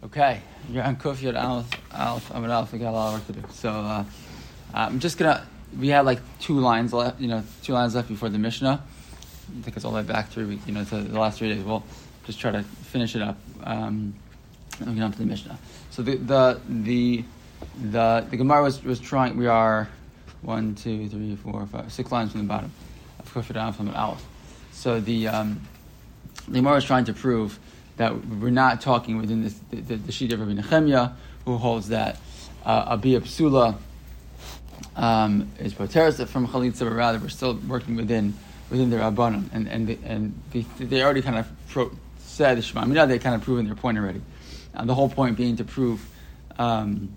Okay, you're on Kuf Yud Aleph, Aleph, Amid Aleph, we got a lot of work to do. So uh, I'm just gonna, we had like two lines left, you know, two lines left before the Mishnah. I think it's all the way back weeks, you know, to the last three days. We'll just try to finish it up um, and we get on to the Mishnah. So the, the, the, the, the Gemara was, was trying, we are one, two, three, four, five, six lines from the bottom of Kuf Yud Aleph, Amid Aleph. So the, um, the Gemara was trying to prove that we're not talking within this, the, the, the sheet of Rabbi Nechemia, who holds that uh, Abi Psula um, is Poteris from Chalitza, but rather we're still working within within the Rabbanon. And, and, the, and the, they already kind of pro, said, the Shema Mina, they kind of proven their point already. Uh, the whole point being to prove um,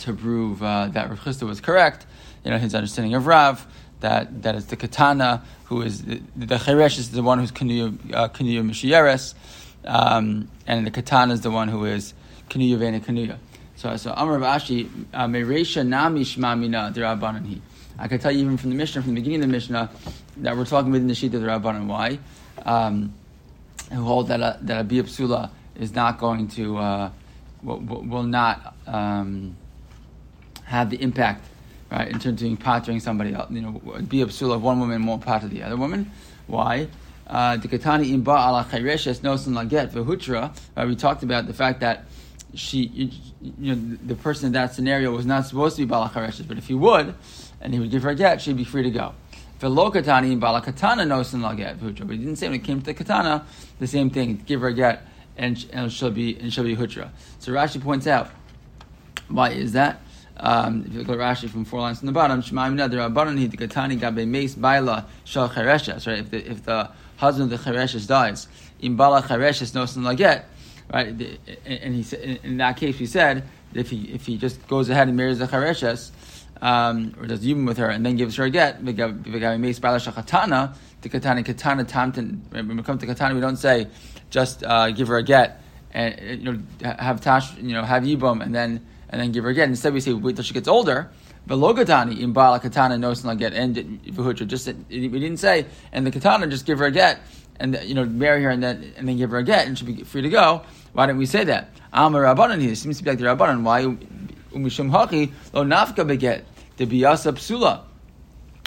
to prove uh, that Rav Chisda was correct, you know, his understanding of Rav, that, that is the katana, who is the, cheresh is the one who's knuya uh, mishieres, um, and the katana is the one who is knuya vena knuya. So, so Amar Ashi, uh, Meresha Nami Shmamina Dirabanan I can tell you even from the Mishnah, from the beginning of the Mishnah, that we're talking within the sheet of the Rabbanan. Why? Um, who hold that a, that a Psula is not going to, uh, will, will not um, have the impact right? In terms of pattering somebody else, you know, be a psula of one woman won't patter the other woman. Why? Uh, the imba ala chayreshes nosan laget v'hutra. We talked about the fact that she, you know, the person in that scenario was not supposed to be bala but if he would, and he would give her a get, she'd be free to go. V'lo katani bala katana nosan laget v'hutra. But he didn't say when it came to the katana, the same thing. Give her a get, and, and she'll be and she'll be hutra. So Rashi points out, why is that? Um, if you look at Rashi from four lines from the bottom, Shemaim Nadir Rabbanan the Katani Gabe Meis Baila Shal Chereshes, right? If the, if the husband of the Chereshes dies, in Bala Chereshes no laget, right? And he said in that case, we said if he if he just goes ahead and marries the Chereshes, um, or does yibum with her and then gives her a get, Baila Shachatana, the Katani Katana Tamtin. When we come to Katana, we don't say just uh, give her a get and you know have tash, you know have yibum and then and then give her again. Instead, we say wait till she gets older. Velogatani in bala katana nosin get and. Just we didn't say and the katana just give her a get and you know marry her and then and then give her a get and she'll be free to go. Why didn't we say that? Amar rabbanon here seems to be like the rabbanon. Why umishum haki lo nafka beget the biyasa psula?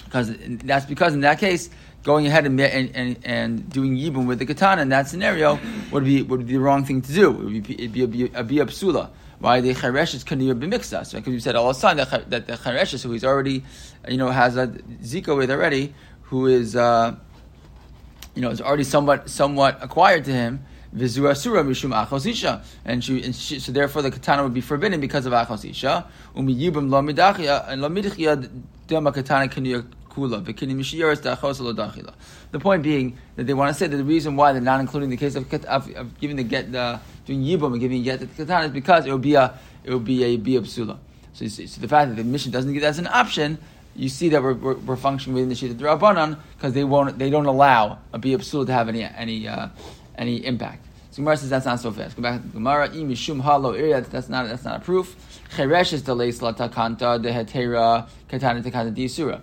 Because that's because in that case going ahead and, and, and, doing yibum with the katana in that scenario would be would be the wrong thing to do. It would be, it'd be a, a, a, a. Why the chareshes can be b'mixas? Because you said all the time that, that the chareshes, who is already, you know, has a zika with already, who is, uh, you know, is already somewhat somewhat acquired to him. Vizu asura mishum achosisha, and she, and she, so therefore the katana would be forbidden because of achosisha. Umi yibum lo midachia and lo midachia dema katana The point being that they want to say that the reason why they're not including the case of, of, of giving the get the doing yibum and giving get the katana is because it would be a it would be a bia psula. So, so the fact that the Mishnah doesn't give that as an option, you see that we're, we're, we're functioning within the sheet of the rabbanon because they won't they don't allow a bia psula to have any any uh, any impact. So Gemara says that's not so fast. Go back to Gemara. Imishum halo area. That's not that's not a proof. Cheresh is the leis la takanta de hetera katana takanta di surah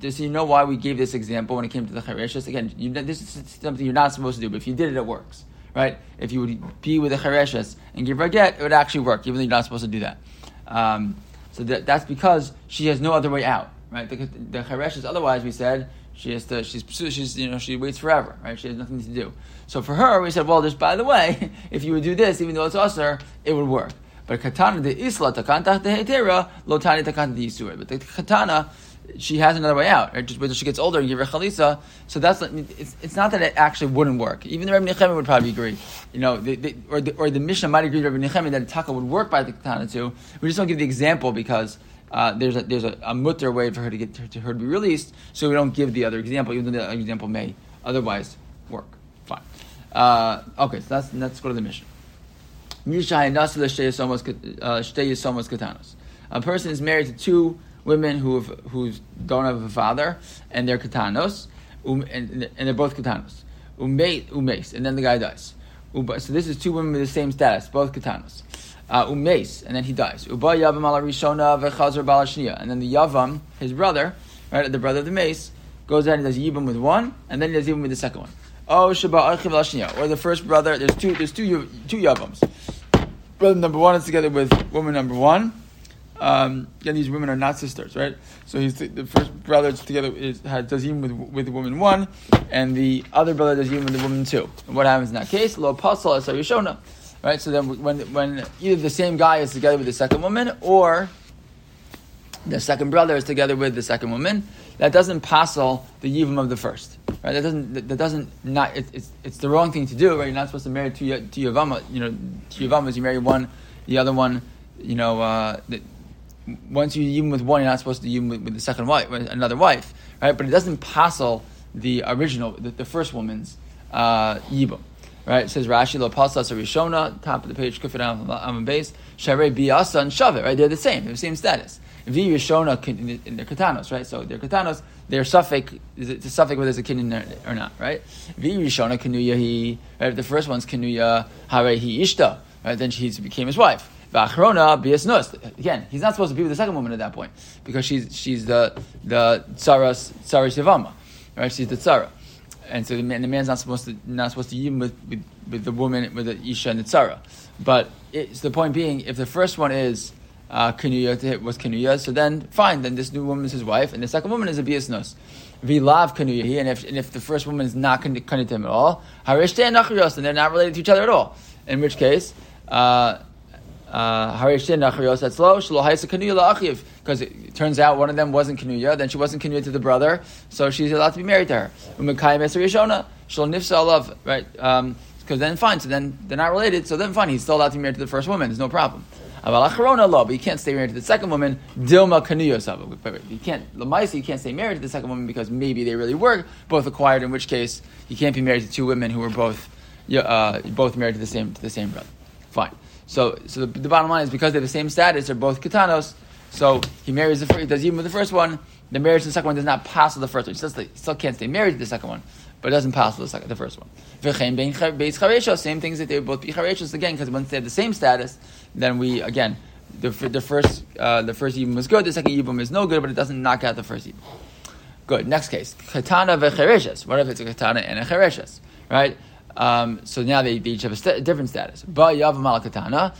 does you know why we gave this example when it came to the Chereshes? Again, you, this is something you're not supposed to do, but if you did it, it works. Right? If you would be with the Chereshes and give her a get, it would actually work, even though you're not supposed to do that. Um, so that, that's because she has no other way out. Right? The, Chereshes, otherwise, we said, she has to, she's, she's, you know, she waits forever, right? She has nothing to do. So for her, we said, well, just by the way, if you would do this, even though it's usher, it would work. But katana de isla takanta de hetera, lo tani takanta de. But the katana, she has another way out. Right? Just till she gets older and give her chalisa. So that's it's, it's not that it actually wouldn't work. Even the Rabbi Nechemi would probably agree. You know, or the or the Mishnah might agree with Rabbi Nechemi that the taka would work by the katana too. We just don't give the example because. Uh, there's a there's a, a mutter way for her to get to, to her to be released, so we don't give the other example, even though the other example may otherwise work. Fine. Uh, okay, so that's, let's go to the Mishnah. Uh, a person is married to two women who have, who don't have a father and they're katanos, um, and, and, they're both katanos. Umeit, umes, and then the guy dies. Uba, so this is two women with the same status, both katanos. Uh, umes, and then he dies. Uba yavam ala rishona balashnia, and then the yavam, his brother, right, the brother of the mace, goes ahead and does yibam with one, and then he does yibam with the second one. Oh, Shaba Lashniya. Or the first brother, there's two, there's two, two Yavams. Brother number one is together with woman number one. Um, again, these women are not sisters, right? So he's the, the first brother together is, has, does even with, with the woman one, and the other brother does even with the woman two. And what happens in that case? Lo pasal as Rishona. Right? So then when, when either the same guy is together with the second woman, or the second brother is together with the second woman, that doesn't passel the yivam of the first. Right? That doesn't. That doesn't. Not. It, it's. It's the wrong thing to do. Right? You're not supposed to marry two two yavama. You know, two yavamas. You marry one, the other one. You know, uh, once you even with one, you're not supposed to even with, with, the second wife, another wife. Right? But it doesn't passel the original, the, the first woman's uh, yivam. Right? It says Rashi lo pasas rishona, top of the page, kufit on base, sharei biasa and shavet. Right? They're the same. They're the same status. Vi Rishona in their katanos, right? So their katanos, they're suffix, it's a suffix whether it's a kinyan or not, right? Vi Rishona kanuya he, right? The first one's kanuya hare he ishta, right? Then she became his wife. V'achrona biasnus. Again, he's not supposed to be with the second woman at that point because she's she's the the tsaras tsaras yavama, right? She's the tsara, and so the, man, the man's not supposed to not supposed to even with, with, with the woman with the isha and the tsara. But it's the point being, if the first one is uh, Kanuya was Kanuya, so then fine, then this new woman is his wife, and the second woman is a Biasnos. love Kanuya, and if, and if the first woman is not Kanuya to him at all, Harishte and Nachrios, and they're not related to each other at all. In which case, uh, because it turns out one of them wasn't Kanuya, then she wasn't Kanuya to the brother, so she's allowed to be married to her. Right? Um, because then fine, so then they're not related, so then fine, he's still allowed to be married to the first woman, there's no problem. But you can't stay married to the second woman. Dilma kaniyosava. You can't lamaisa. You can't stay married to the second woman because maybe they really were both acquired. In which case, you can't be married to two women who were both uh, both married to the same to the same brother. Fine. So, so the, the, bottom line is because they have the same status, they're both katanos. So he marries the first, he does even with the first one. The marriage to the second one does not pass the first one. He still, still can't stay married to the second one, but it doesn't pass the second, the first one. Same things that they would both be chareshos again because once they have the same status, then we again the, the first uh, the first yibum is good, the second yibum is no good, but it doesn't knock out the first yibum. Good. Next case, katana vechereshes. What if it's a katana and a chereshes, right? Um, so now they, they, each have a st- different status. Katana.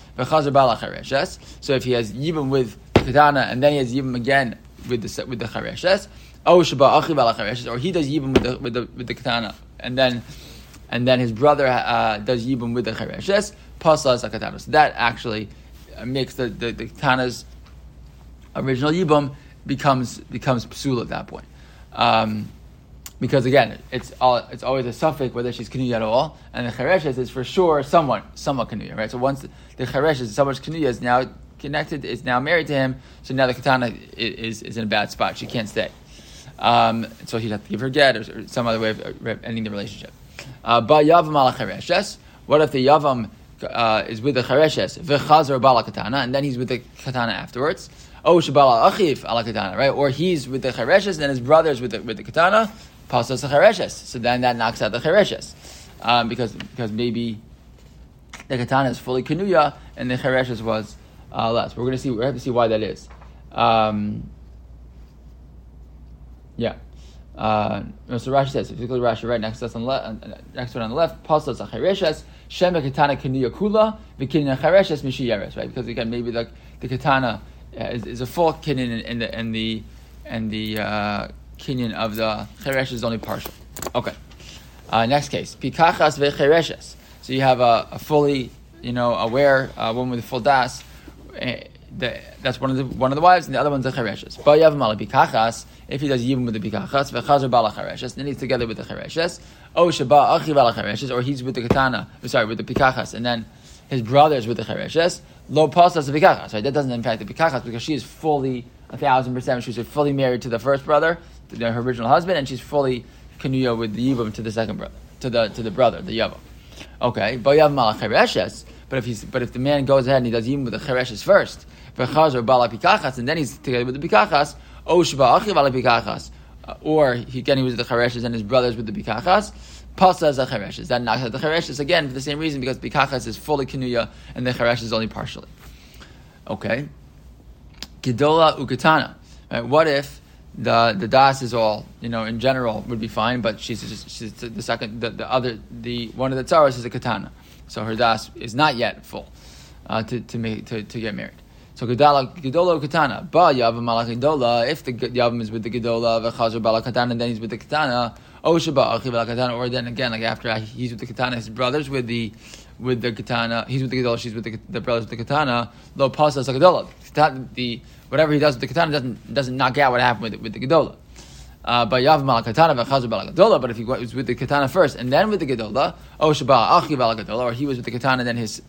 So if he has yibum with the katana and then he has yibum again with the with the chereshes, or he does yibum with the with the with the katana and then and then his brother uh, does yibum with the chereshes pasas akatana. So that actually uh, makes the the, the katana's original yibum becomes becomes psul at that point. Um, because again, it's all, it's always a suffix whether she's kanuya at all, and the chereshes is for sure someone somewhat kanuya, right? So once the, chereshes, someone's kanuya is now connected, is now married to him, so now the katana is, is in a bad spot. She can't stay. Um, so he'd have to give her get or, or some other way of ending the relationship. Uh, ba yavam ala chereshes. What if the yavam uh, is with the chareshes, v'chazar bala katana, and then he's with the katana afterwards. Oh, shabala achiv ala katana, right? Or he's with the chareshes, and then his brother's with the, with the katana, pasas the chareshes. So then that knocks out the chareshes. Um, because, because maybe the katana is fully kanuya, and the chareshes was uh, less. We're to see, we have to see why that is. Um, yeah. Uh, so Rashi says, if you look at Rashi right next to us on the left, next one on the left, pasas achareshes, Shem katana kaniya kula v'kinyan chareshes mishiyeres. Right, because again, maybe the the katana uh, is, is, a full kinyan, and the and the and the uh, kinyan of the cheresh is only partial. Okay. Uh, next case, pikachas vechereshes. So you have a, a fully, you know, aware uh, woman with a full das. Uh, the, that's one of the one of the wives, and the other one's the chereshes. But you have bikachas. If he does yibum with the bikachas, vechazer bala chereshes, then he's together with the chereshes. Oh shaba achi bala chereshes, or he's with the katana. Sorry, with the pikachas, and then his brothers with the chereshes. Lo pasas the pikachas. Right, that doesn't impact the pikachas because she is fully a thousand percent. She's fully married to the first brother, her original husband, and she's fully kanuya with the yibum to the second brother, to the to the brother, the yavam. Okay, but bala chereshes. But if he's, but if the man goes ahead and he does yibum with the chereshes first v'chazor bala pikachas, and then he's together with the pikachas, oshba balapikachas, uh, or he, again he was with the chareshes and his brothers with the pikachas, pasa as a chareshes. That knocks out the chareshes again for the same reason because pikachas is fully kinuya and the chareshes is only partially. Okay, gedola ukatana. Right, what if the the das is all you know in general would be fine, but she's just, she's the second the, the other the one of the tzaras is a katana, so her das is not yet full uh, to to make to, to get married. So gedala gedola katana ba yavam malach gedola if the yavam is with the gedola v'chazer bala katana then he's with the katana oh shaba achi katana or then again like after he's with the katana his brothers with the with the katana he's with the gedola she's with the, the brothers with the katana lo pasas gedola the whatever he does with the katana doesn't doesn't knock out what happened with, with the gedola. Uh, but yav mal katana bal. But if he was with the katana first and then with the gedola, oh achi bal or he was with the katana and then his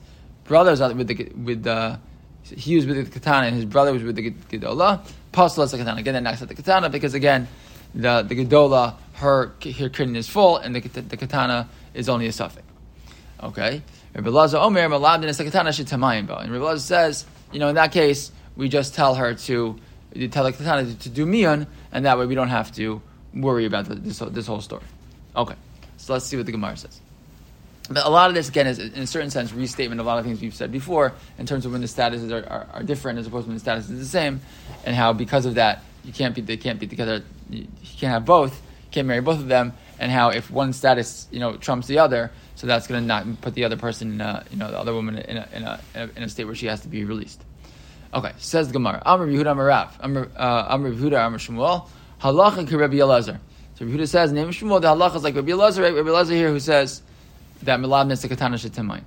brothers with the with the he was with the katana and his brother was with the gedola. Pasal the katana again. Then knocks out the katana because again the the gedola her her kidney is full and the the katana is only a suffix. Okay. Rabbi Lazar Omer malabdin bo. And Rabbi Lazar says, you know, in that case we just tell her to tell the katana to, do mian, and that way we don't have to worry about the, this, this whole story. Okay, so let's see what the Gemara says. But a lot of this, again, is in a certain sense restatement of a lot of things we've said before in terms of when the statuses are, are, are different as opposed to when the status is the same, and how because of that you can't be they can't be together. You can't have both. You can't marry both of them, and how if one status you know trumps the other, so that's going to not put the other person, a, you know, the other woman in a, in a, in a state where she has to be released. Okay, says Gemara. Yehuda Amr Rav. Amr uh, Amr Shmuel. Halacha ki Rabbi Elazar. So Yehuda says, name Shmuel, the halacha is like Rabbi Elazar, right? Rabbi Elazar here who says that milad nesa katana shetemai.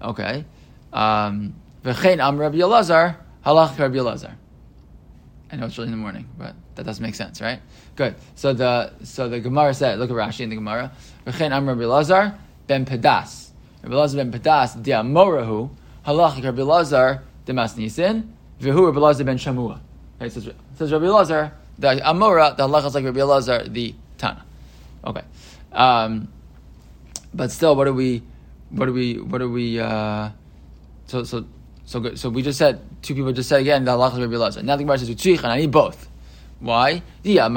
Okay. Um, V'chein Amr Rabbi Elazar. Halacha Rabbi Elazar. I know it's early in the morning, but that doesn't make sense, right? Good. So the so the Gemara said, look at Rashi in the Gemara. V'chein Amr Rabbi Elazar ben Pedas. Rabbi Elazar ben Pedas di Amorahu. Halacha ki Rabbi Elazar demas nisin. V'hu Rabbi Lazar ben Shamua. Okay, says, says Rabbi Lazar, the Amora, the halacha is like Rabbi Lazar, the Tana. Okay. Um, but still, what do we, what do we, what do we, uh, so, so, so good. So we just said, two people just said again, the halacha is Rabbi Lazar. Now the Gemara says, and I need both. Why? Yeah, and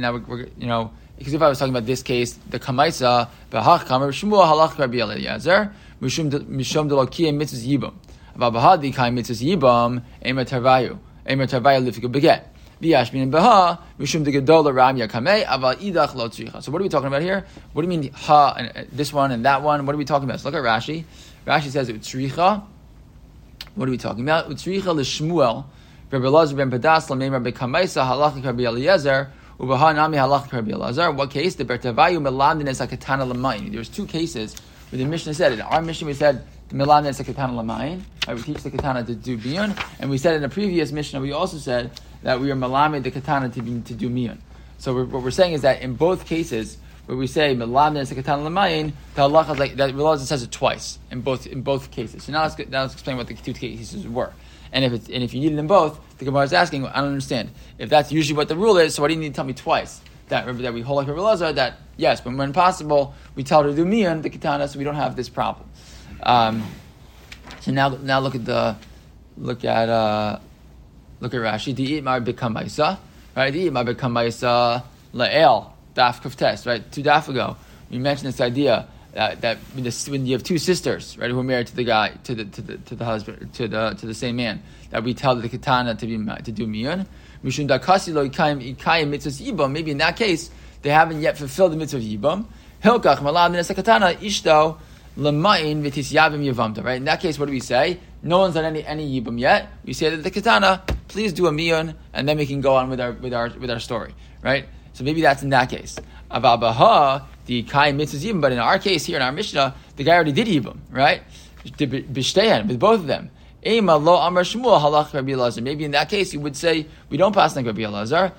now we're, we're, you know, because if I was talking about this case, the Kamaisa, Bahach Kamar, Shmuel, halach Rabbi Eliezer, Mishum mishum Delokia, Mitzvah Yibam. Vabahadi kai mitzvahs yibam ema tarvayu ema tarvayu lifika beget. V'yashmin beha mishum de gedola ram yakamei aval idach lo tzricha. So what are we talking about here? What do you mean ha and uh, this one and that one? What are we talking about? So look at Rashi. Rashi says utzricha. What are we talking about? Utzricha l'shmuel. Rabbi Elazar ben Padas lameim Rabbi Kamaisa halachik Rabbi Eliezer. What case? The es akatana l'mayim. There's two cases where the Mishnah said it. Our Mishnah we said Milan is a katana lamayin. Right, we teach the katana to do biyun, and we said in a previous Mishnah we also said that we are malamed the katana to, be, to do miyun. So we're, what we're saying is that in both cases where we say milan is a katana lamayin, the halacha is like that. Milan says it twice in both in both cases. So now let's now let's explain what the two cases were. And if it's, and if you need them both, the Gemara is asking, I don't understand. If that's usually what the rule is, so why do you need to tell me twice? That, that we hold like Rabbi Lazar, that yes, but when possible, we tell her to do miyan, the katana, so we don't have this problem. Um, so now, now look at the, look at, uh, look at Rashi. The itmar bekamaisa, right? The itmar bekamaisa lael daf kuftes, right? Two daf ago, we mentioned this idea that, that when you have two sisters, right, who are married to the guy, to the to the to the husband, to the to the same man, that we tell the katana to be to do miyun. Yibam. Maybe in that case they haven't yet fulfilled the mitzvah of yibam. Hilkach malad katana ishto Lamain v'tis yavim yavamta. Right. In that case, what do we say? No one's done any any yibum yet. We say that the katana, please do a miyun, and then we can go on with our with our with our story. Right. So maybe that's in that case. Avabaha the kai mitzvahs yibum, but in our case here in our Mishnah, the guy already did yibum. Right. B'shteyan with both of them. Maybe in that case, you would say we don't pass like Rabbi Elazar.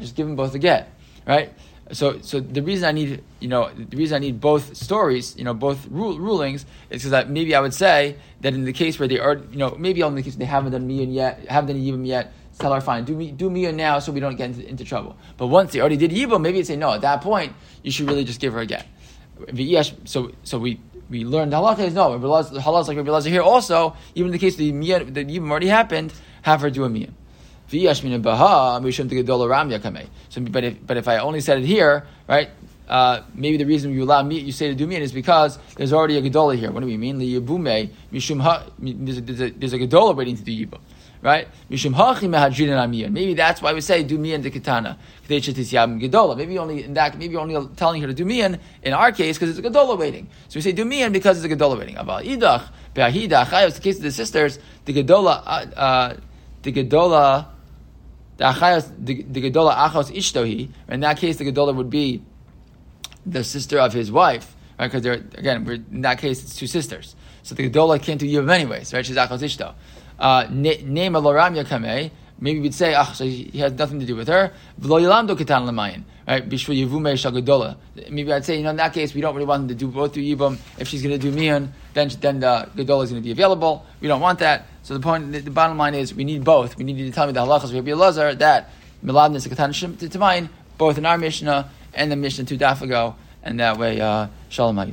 Just give them both a get. Right so so the reason I need you know the reason I need both stories you know both rulings is because that maybe I would say that in the case where they are you know maybe only the case they haven't done miyun yet haven't done yibum yet tell her fine do me do miyun now so we don't get into, into, trouble. But once they already did yibum maybe they say no at that point you should really just give her a get. So so we we learned halacha is no halacha is like Rabbi Lazar here also even in the case the miyun the yibum already happened have her do a miyun so, but if, but if I only said it here, right, uh, maybe the reason you allow me, you say to do me is because there's already a gedola here. What do we mean? The yibume there's a, a, there's a gedola waiting to do yibum, right? Maybe that's why we say do miyan de katana. Maybe only in that. Maybe only telling her to do miyan in our case because it's a gedola waiting. So we say do miyan because it's a gedola waiting. Aval idach chayos. The case of the sisters, the gedola, uh, uh the gedola. The achayos, the, gedola achos ishtohi. In that case, the gedola would be the sister of his wife, right? Because they're again, in that case, it's two sisters. So the gedola can't do yiv anyways, right? She's achos ishto. Uh, name a. Maybe we'd say, ah, so he has nothing to do with her. Right? Maybe I'd say, you know, in that case, we don't really want him to do both through Yibum. If she's going to do Mian, then, then the Gedola is going to be available. We don't want that. So the point, the, the bottom line is, we need both. We need you to tell me the halachas Rabbi Elazar that Milad is a Katan to mine, both in our Mishnah and the Mishnah to Dafago, and that way, uh, Shalom. Are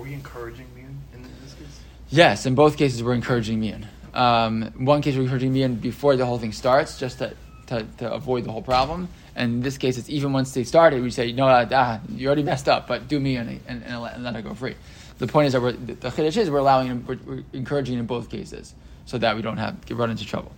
we encouraging Mian in this case? Yes, in both cases, we're encouraging Mian. Um, one case we're me in before the whole thing starts, just to, to, to, avoid the whole problem. And in this case, it's even once they started, we say, no, ah, you already messed up, but do me and, and, and, let, her go free. The point is that we're, the, the chiddush is we're allowing, we're, we're, encouraging in both cases, so that we don't have get run into trouble.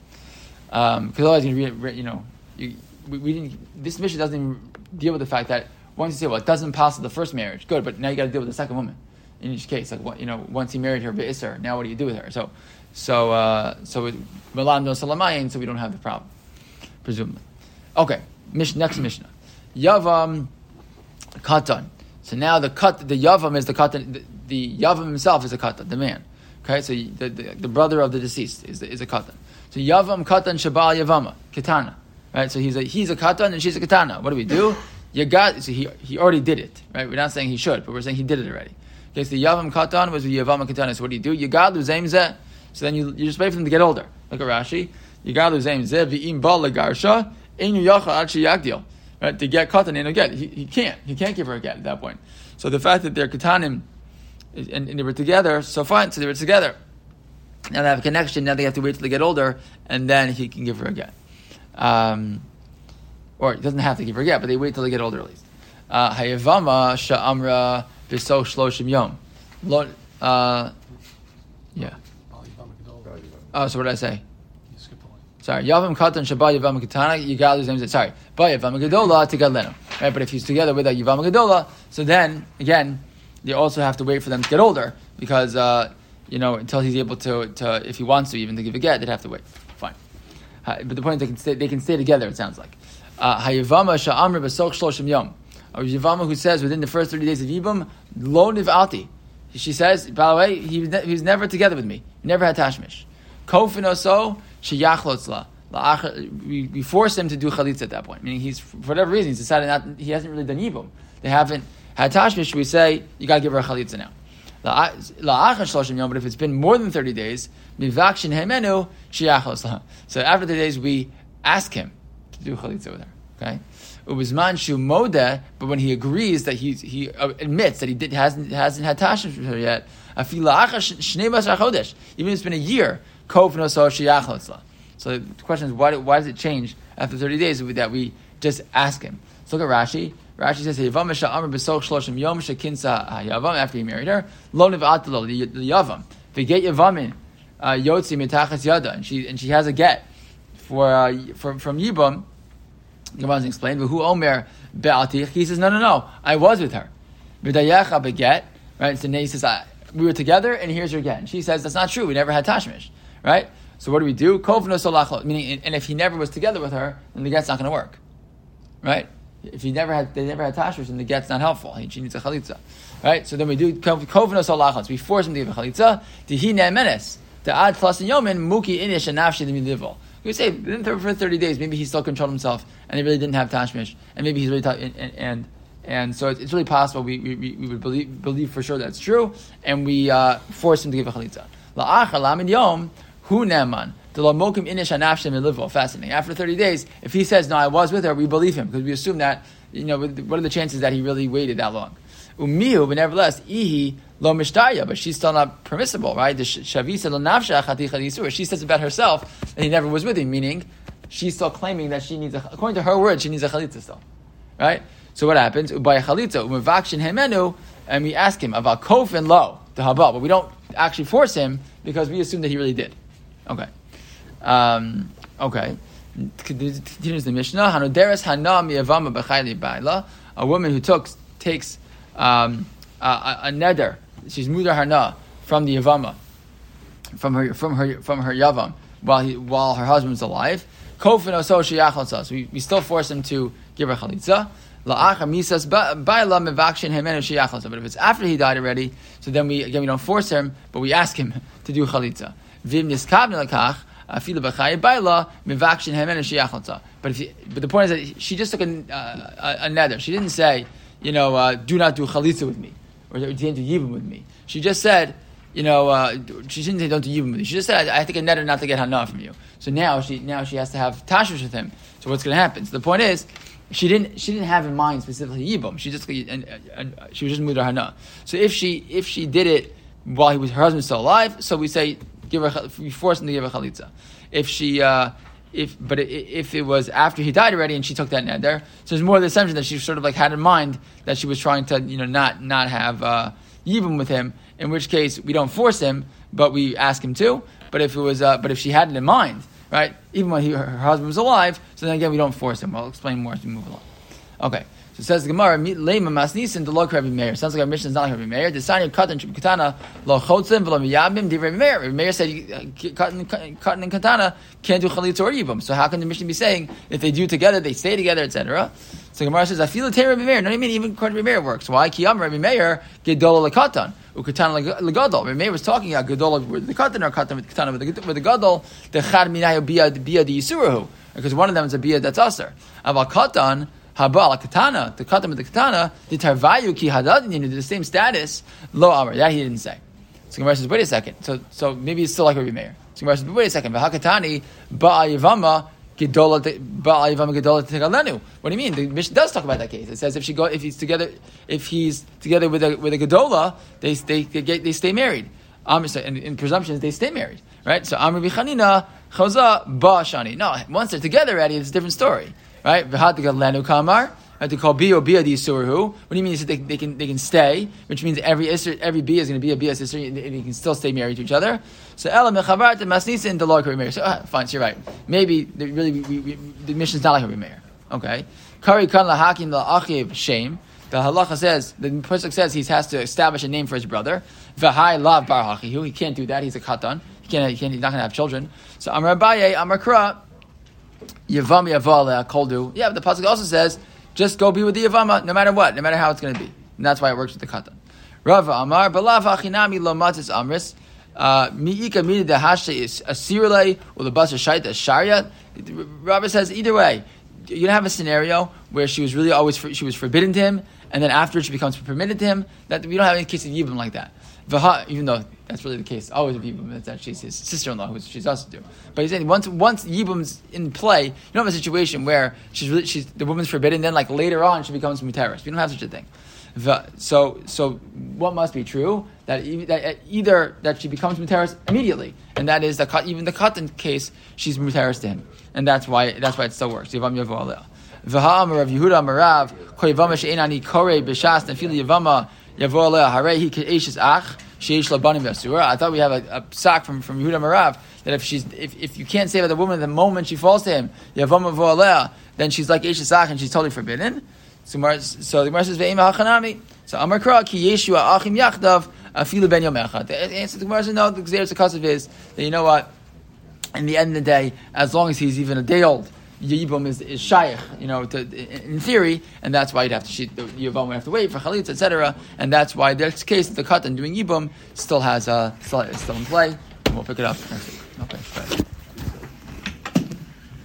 Because um, otherwise, you know, you, we, we, didn't. This Mishnah doesn't even deal with the fact that once you say, well, it doesn't pass the first marriage, good, but now you got to deal with the second woman. In each case, like what you know, once he married her, but now what do you do with her? So so, uh, so it, so we don't have the problem, presumably. Okay, Mish, next Mishnah. Yavam Katan. So now the cut, the Yavam is the Katan, the, the Yavam himself is a Katan, the man. Okay, so the, the, the brother of the deceased is, is a Katan. So Yavam Katan Shabal Yavama, Katana. Right, so he's a, he's a Katan and she's a Katana. What do we do? You got, so he, he already did it, right? We're not saying he should, but we're saying he did it already. Okay, so the Yavam Katan was the Yavam Katana. So what do you do? You got so then you, you just wait for them to get older. Look at Rashi. You got say v'im bal lagarsha in yacha achi yagdil. Right to get katan in a get, he, he can't. He can't give her a get at that point. So the fact that they're katanim and, and they were together, so fine. So they were together. Now they have a connection. Now they have to wait till they get older, and then he can give her a get. Um, or he doesn't have to give her a get, but they wait till they get older at least. Uh, Hayavama sha'amra v'so shloshim yom. Uh, yeah. Oh, so what did I say? Sorry, Yavam Katan Shabbat Yavam Katana, Yigal Zem Sorry, Ba Yavam Gadola Tigadlenu. Right, but if he's together with a Yavam Gadola, so then again, you also have to wait for them to get older because uh, you know until he's able to, to if he wants to even to give a get, they'd have to wait. Fine, uh, but the point is they can stay, they can stay together. It sounds like uh, Hayavama Sha'amr B'Sok Shloshim Yom. Or Yavama who says within the first thirty days of Yibum, Lo Niv'alti. She says, by the way, he was, ne- he was never together with me. He never had tashmish. Kofin oso sheyachlotzla. We, we force him to do chalitza at that point. Meaning he's for whatever reason he's decided not. He hasn't really done yibum. They haven't had tashmish. We say you got to give her a chalitza now. But if it's been more than thirty days. So after the days, we ask him to do chalitza with her. Okay. Ubizman shu modeh, but when he agrees that he he admits that he did, hasn't hasn't had tashmish with her yet, even if it's been a year, so the question is, why, why does it change after 30 days that we just ask him? So look at Rashi. Rashi says, after he married her, lo nivatalo, the yavam. Get yavamin, uh, yotzi mitachas yada, and she, and she has a get for, uh, from, from Yibam. Gemara explained, but who omer be'atich? He says, no, no, no, I was with her. V'dayecha beget, right? So now he says, we were together, and here's your get. And she says, that's not true, we never had tashmish right? So what do we do? Meaning, and if he never was together with her, then the get's not going to work, right? If he never had, they never had tashmish, then the get's not helpful. She needs a chalitza, right? So then we do kovno solachot. We force him to give a chalitza. Add plus and yomin muki inish and nafshi the We say for thirty days, maybe he still controlled himself, and he really didn't have tashmish, and maybe he's really t- and, and, and and so it's really possible we, we, we would believe, believe for sure that's true, and we uh, force him to give a chalitza. La'achar yom Hu neman. Fascinating. After 30 days, if he says, no, I was with her, we believe him because we assume that, you know, what are the chances that he really waited that long? Umihu, but nevertheless, ihi lo but she's still not permissible, right? The shavisa lo nafsha She says about herself that he never was with him, meaning she's still claiming that she needs a, according to her words, she needs a chalitza still, right? So what happens? Ubay chalitza, umavakshin hemenu, and we ask him about kofin lo, the habal, but we don't actually force him because we assume that he really did. Okay. Um, Okay. Continues the Mishnah. Hanuderes hana miyavama b'chayli baila. A woman who took, takes um, a, a, neder, she's mudar hana from the yavama, from her from her from her yavam while he, while her husband's alive. Kofin oso sheyachlotza. So we, we still force him to give her chalitza. La'acha misas baila mevakshin hemenu sheyachlotza. But if it's after he died already, so then we again we don't force him, but we ask him to do chalitza. But if you, but the point is that she just took a, uh, a, a nether. She didn't say, you know, uh, do not do chalitza with me, or do not do yibum with me. She just said, you know, uh, she didn't say don't do yibum with me. She just said, I, I take a nether not to get hana from you. So now she now she has to have tashush with him. So what's going to happen? So the point is, she didn't she didn't have in mind specifically yibum. She just and, and, she was just mudar hana. So if she if she did it while he was her husband was still alive, so we say give her we force him to give her chalitza. If she uh, if but if it was after he died already and she took that neder, so there's more of the assumption that she sort of like had in mind that she was trying to you know not not have uh, yibum with him. In which case we don't force him, but we ask him to. But if it was uh, but if she had it in mind, right, even when he, her husband was alive, so then again we don't force him. I'll explain more as we move along. Okay. So says Gemara, Lema Masnisin the log Rabbi Meir. Sounds like our Mishnah is not like Rabbi Meir. The Sanya Katan Katana Lo Chotzim V'Lo Miyabim Di Rabbi Meir. Rabbi Meir said uh, Katan Katan and Katana can't do Chalitz or Yibam. So how can the Mishnah be saying if they do together, they stay together, etc. So Gemara says, I feel the Rabbi Meir. No, I mean even according to Rabbi Meir works. Why? Kiyam Rabbi Meir Gedola Lekatan. Ukatan legadol. Rabbi Meir was talking about gadol with the katan or katan with the katan with the gadol. The chad minayu bia bia di yisurahu because one of them is a bia that's aser. Aval katan Haba katana, the katam of the katana, the tarvayu ki hadadin, the same status, lo amr. That he didn't say. So Gemara says, wait a second. So, so maybe it's still like Rabbi Meir. So Gemara says, wait a second. V'hakatani ba'ayivama gedola tegalenu. What do you mean? The Mishnah does talk about that case. It says if she go, if he's together, if he's together with a with a gedola, they they they, get, they stay married. Um, in, in presumptions, they stay married, right? So Amr b'chanina choza ba'ashani. No, once they're together already, it's a different story right? Lenu kamar. To call bi or bia surhu. What do you mean? They, they can they can stay, which means every isser, every bia is going to be a bia sister, and they can still stay married to each other. So ela mechavar to masnisa in the law married. So uh, fine, so you're right. Maybe really we, we, the Mishnah is not like a Meir. Okay, kari kan lahakim la'achiv shame. The halacha says the pasuk says he has to establish a name for his brother. V'hai lav bar hachihu. He can't do that. He's a katan. He can't. He can't he's not going to have children. So Amar Abaye, Amar Kra. Yavam Yavala Koldu. Yeah, but the pasuk also says just go be with the Yavama, no matter what, no matter how it's going to be. And that's why it works with the katan. Rava Amar Balav Achinami Lo Matis Amris. Uh, Miika Mida the is a Sirle or the Basa Shaita Sharia. Rava says either way, you don't have a scenario where she was really always she was forbidden to him, and then after she becomes permitted to him. That we don't have any case of Yibam like that. Even though that's really the case. Always with Yibum, it's that she's his sister-in-law, who she's also do. But he's saying once once Yibum's in play, you don't have a situation where she's really, she's the woman's forbidden. Then like later on, she becomes muteris. We don't have such a thing. So so what must be true that, that uh, either that she becomes muteris immediately, and that is that even the katan case, she's muteris to him, and that's why that's why it still works. V'ha'am Yehuda kore yavama ach. I thought we have a, a sack from, from Yehuda Marav that if she's if, if you can't save the woman the moment she falls to him, then she's like Eish and she's totally forbidden. So, the Gemara says. So Amar Kra Ki Yeshua Achim Yachdav Afilu Ben Yom Echad. The answer to the Gemara says no. The Xeris Akasav is that you know what. In the end of the day, as long as he's even a day old, Yibum is, is shaykh, you know, to, in theory, and that's why you'd have to sheet, the Yibum would have to wait for Chalitz, etc. And that's why this case, the cut and doing Yibum still has, a, still, still in play. And we'll pick it up next week.